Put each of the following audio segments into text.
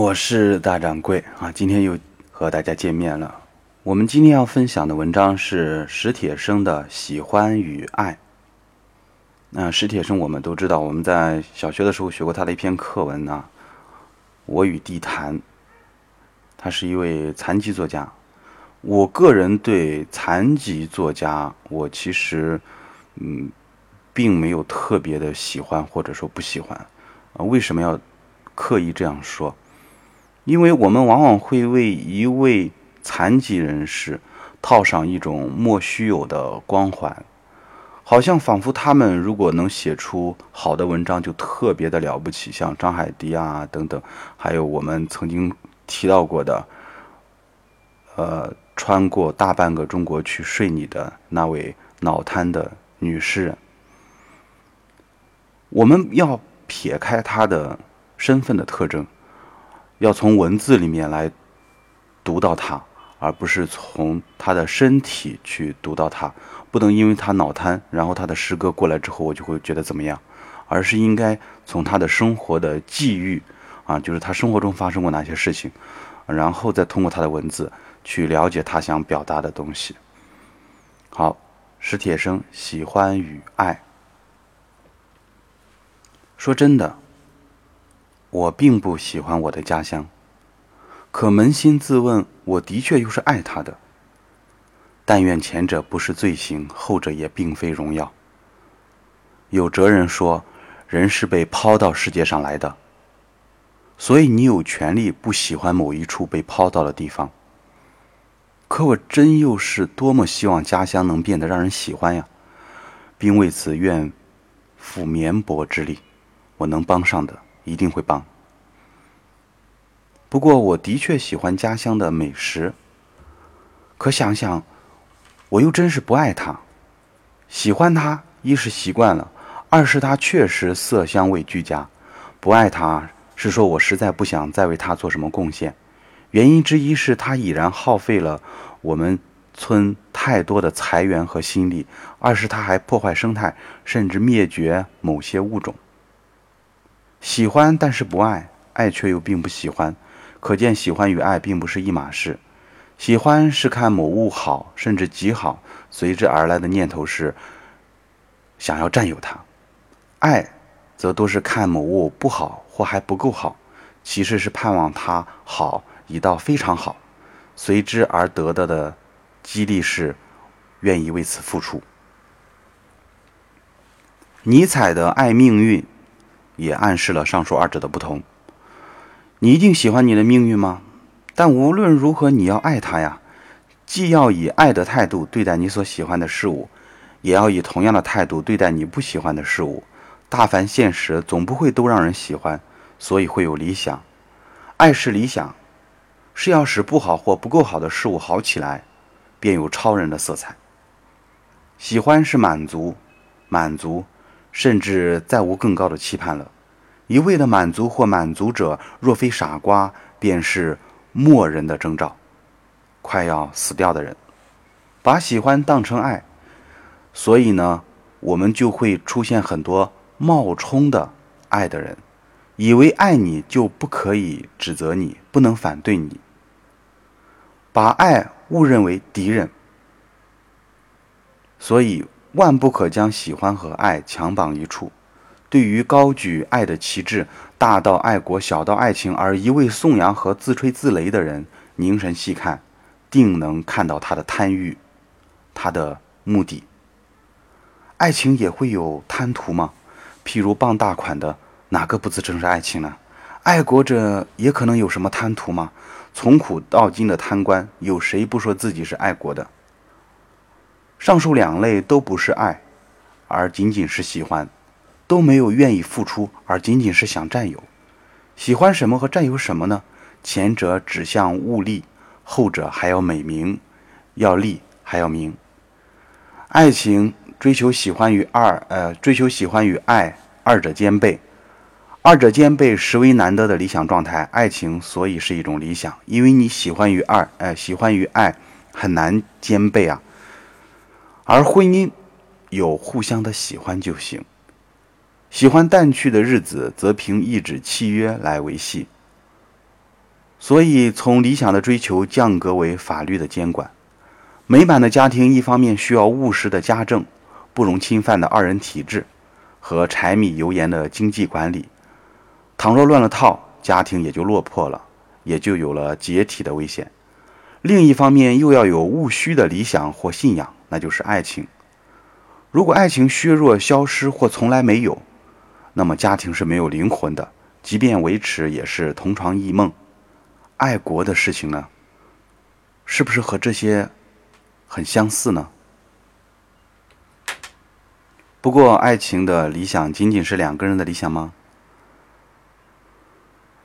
我是大掌柜啊，今天又和大家见面了。我们今天要分享的文章是史铁生的《喜欢与爱》。那史铁生我们都知道，我们在小学的时候学过他的一篇课文啊，《我与地坛》。他是一位残疾作家。我个人对残疾作家，我其实嗯，并没有特别的喜欢或者说不喜欢啊。为什么要刻意这样说？因为我们往往会为一位残疾人士套上一种莫须有的光环，好像仿佛他们如果能写出好的文章就特别的了不起，像张海迪啊等等，还有我们曾经提到过的，呃，穿过大半个中国去睡你的那位脑瘫的女诗人。我们要撇开她的身份的特征。要从文字里面来读到他，而不是从他的身体去读到他。不能因为他脑瘫，然后他的诗歌过来之后，我就会觉得怎么样，而是应该从他的生活的际遇啊，就是他生活中发生过哪些事情，然后再通过他的文字去了解他想表达的东西。好，史铁生喜欢与爱。说真的。我并不喜欢我的家乡，可扪心自问，我的确又是爱他的。但愿前者不是罪行，后者也并非荣耀。有哲人说，人是被抛到世界上来的，所以你有权利不喜欢某一处被抛到的地方。可我真又是多么希望家乡能变得让人喜欢呀，并为此愿付绵薄之力，我能帮上的。一定会帮。不过，我的确喜欢家乡的美食。可想想，我又真是不爱它。喜欢它，一是习惯了，二是它确实色香味俱佳。不爱它，是说我实在不想再为它做什么贡献。原因之一是它已然耗费了我们村太多的财源和心力；二是它还破坏生态，甚至灭绝某些物种。喜欢，但是不爱；爱却又并不喜欢，可见喜欢与爱并不是一码事。喜欢是看某物好，甚至极好，随之而来的念头是想要占有它；爱，则都是看某物不好或还不够好，其实是盼望它好已到非常好，随之而得到的激励是愿意为此付出。尼采的爱命运。也暗示了上述二者的不同。你一定喜欢你的命运吗？但无论如何，你要爱它呀。既要以爱的态度对待你所喜欢的事物，也要以同样的态度对待你不喜欢的事物。大凡现实，总不会都让人喜欢，所以会有理想。爱是理想，是要使不好或不够好的事物好起来，便有超人的色彩。喜欢是满足，满足。甚至再无更高的期盼了。一味的满足或满足者，若非傻瓜，便是默人的征兆，快要死掉的人。把喜欢当成爱，所以呢，我们就会出现很多冒充的爱的人，以为爱你就不可以指责你，不能反对你，把爱误认为敌人，所以。万不可将喜欢和爱强绑一处。对于高举爱的旗帜、大到爱国、小到爱情而一味颂扬和自吹自擂的人，凝神细看，定能看到他的贪欲，他的目的。爱情也会有贪图吗？譬如傍大款的，哪个不自称是爱情呢？爱国者也可能有什么贪图吗？从古到今的贪官，有谁不说自己是爱国的？上述两类都不是爱，而仅仅是喜欢，都没有愿意付出，而仅仅是想占有。喜欢什么和占有什么呢？前者指向物力，后者还要美名，要利还要名。爱情追求喜欢与二，呃，追求喜欢与爱，二者兼备，二者兼备实为难得的理想状态。爱情所以是一种理想，因为你喜欢与二，呃，喜欢与爱很难兼备啊。而婚姻有互相的喜欢就行，喜欢淡去的日子则凭一纸契约来维系。所以从理想的追求降格为法律的监管。美满的家庭，一方面需要务实的家政、不容侵犯的二人体制和柴米油盐的经济管理。倘若乱了套，家庭也就落魄了，也就有了解体的危险。另一方面，又要有务虚的理想或信仰，那就是爱情。如果爱情削弱、消失或从来没有，那么家庭是没有灵魂的，即便维持，也是同床异梦。爱国的事情呢，是不是和这些？很相似呢。不过，爱情的理想仅仅是两个人的理想吗？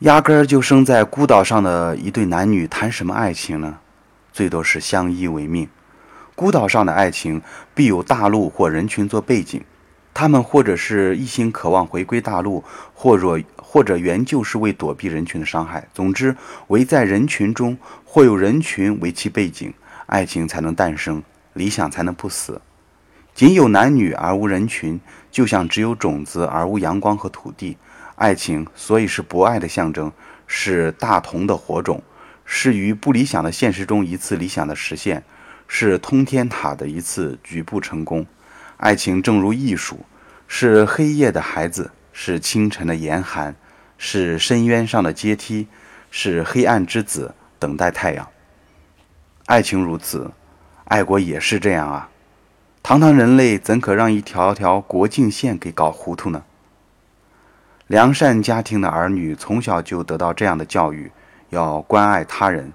压根儿就生在孤岛上的一对男女谈什么爱情呢？最多是相依为命。孤岛上的爱情必有大陆或人群做背景，他们或者是一心渴望回归大陆，或者或者原就是为躲避人群的伤害。总之，唯在人群中，或有人群为其背景。爱情才能诞生，理想才能不死。仅有男女而无人群，就像只有种子而无阳光和土地。爱情所以是博爱的象征，是大同的火种，是于不理想的现实中一次理想的实现，是通天塔的一次局部成功。爱情正如艺术，是黑夜的孩子，是清晨的严寒，是深渊上的阶梯，是黑暗之子，等待太阳。爱情如此，爱国也是这样啊！堂堂人类怎可让一条条国境线给搞糊涂呢？良善家庭的儿女从小就得到这样的教育：要关爱他人，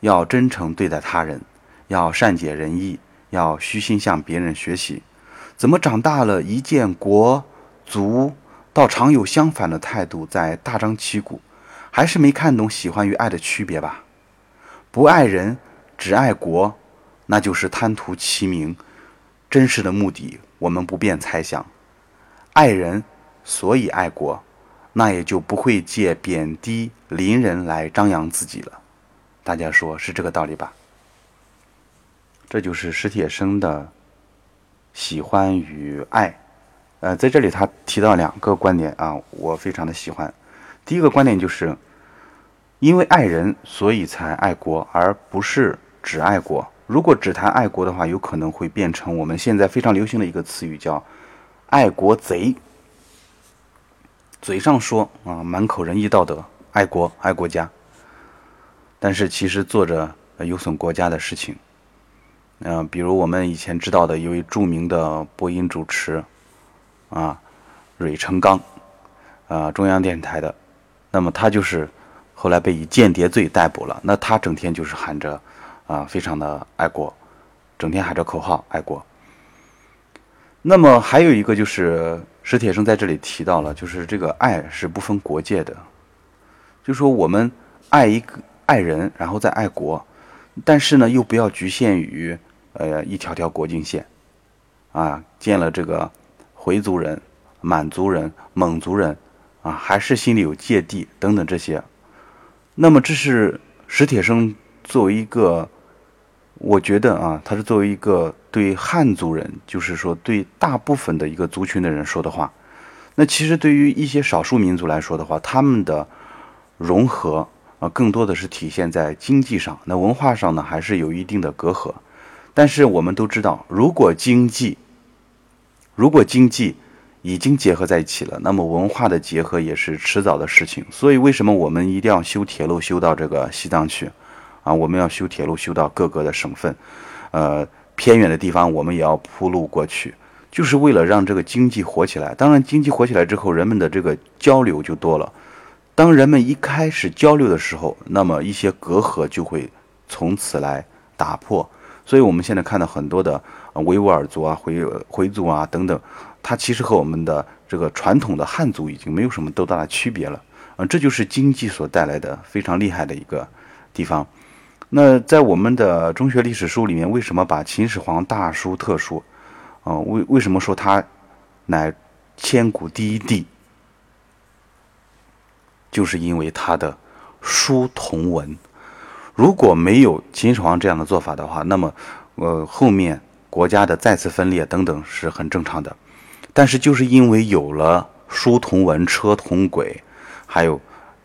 要真诚对待他人，要善解人意，要虚心向别人学习。怎么长大了一见国族，倒常有相反的态度在大张旗鼓？还是没看懂喜欢与爱的区别吧？不爱人。只爱国，那就是贪图其名。真实的目的，我们不便猜想。爱人，所以爱国，那也就不会借贬低邻人来张扬自己了。大家说是这个道理吧？这就是史铁生的喜欢与爱。呃，在这里他提到两个观点啊，我非常的喜欢。第一个观点就是，因为爱人，所以才爱国，而不是。只爱国，如果只谈爱国的话，有可能会变成我们现在非常流行的一个词语，叫“爱国贼”。嘴上说啊，满口仁义道德，爱国爱国家，但是其实做着有损国家的事情。嗯，比如我们以前知道的一位著名的播音主持啊，芮成钢，啊，中央电视台的，那么他就是后来被以间谍罪逮捕了。那他整天就是喊着。啊，非常的爱国，整天喊着口号爱国。那么还有一个就是史铁生在这里提到了，就是这个爱是不分国界的，就说我们爱一个爱人，然后再爱国，但是呢又不要局限于呃一条条国境线，啊，见了这个回族人、满族人、蒙族人，啊，还是心里有芥蒂等等这些。那么这是史铁生作为一个。我觉得啊，他是作为一个对汉族人，就是说对大部分的一个族群的人说的话。那其实对于一些少数民族来说的话，他们的融合啊，更多的是体现在经济上。那文化上呢，还是有一定的隔阂。但是我们都知道，如果经济，如果经济已经结合在一起了，那么文化的结合也是迟早的事情。所以为什么我们一定要修铁路修到这个西藏去？啊，我们要修铁路，修到各个的省份，呃，偏远的地方我们也要铺路过去，就是为了让这个经济活起来。当然，经济活起来之后，人们的这个交流就多了。当人们一开始交流的时候，那么一些隔阂就会从此来打破。所以，我们现在看到很多的维吾尔族啊、回回族啊等等，它其实和我们的这个传统的汉族已经没有什么多大的区别了。啊，这就是经济所带来的非常厉害的一个地方。那在我们的中学历史书里面，为什么把秦始皇大书特书？啊，为为什么说他乃千古第一帝？就是因为他的书同文。如果没有秦始皇这样的做法的话，那么呃后面国家的再次分裂等等是很正常的。但是就是因为有了书同文、车同轨，还有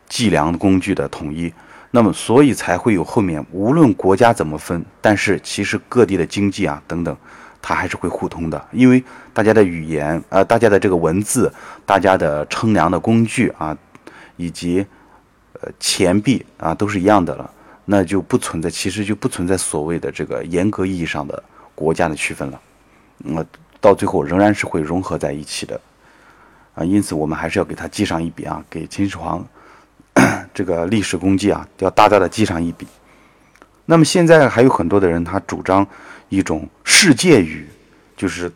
计量工具的统一。那么，所以才会有后面无论国家怎么分，但是其实各地的经济啊等等，它还是会互通的，因为大家的语言呃，大家的这个文字，大家的称量的工具啊，以及呃钱币啊都是一样的了，那就不存在，其实就不存在所谓的这个严格意义上的国家的区分了，那么到最后仍然是会融合在一起的啊，因此我们还是要给他记上一笔啊，给秦始皇。这个历史功绩啊，要大大的记上一笔。那么现在还有很多的人，他主张一种世界语，就是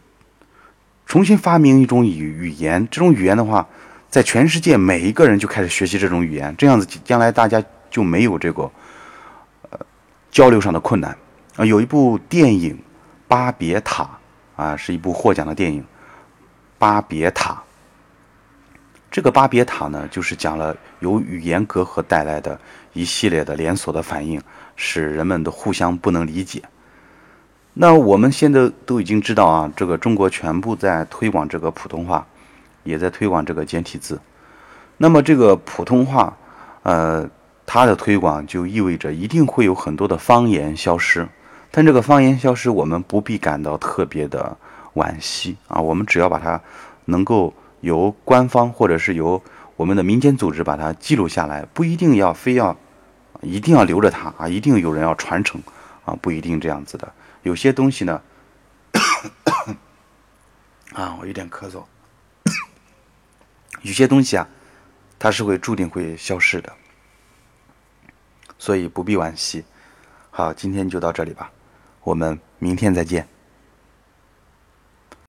重新发明一种语语言。这种语言的话，在全世界每一个人就开始学习这种语言，这样子将来大家就没有这个交流上的困难啊。有一部电影《巴别塔》啊，是一部获奖的电影《巴别塔》。这个巴别塔呢，就是讲了由语言隔阂带来的一系列的连锁的反应，使人们都互相不能理解。那我们现在都已经知道啊，这个中国全部在推广这个普通话，也在推广这个简体字。那么这个普通话，呃，它的推广就意味着一定会有很多的方言消失。但这个方言消失，我们不必感到特别的惋惜啊，我们只要把它能够。由官方或者是由我们的民间组织把它记录下来，不一定要非要，一定要留着它啊，一定有人要传承啊，不一定这样子的。有些东西呢，啊，我有点咳嗽。有些东西啊，它是会注定会消失的，所以不必惋惜。好，今天就到这里吧，我们明天再见。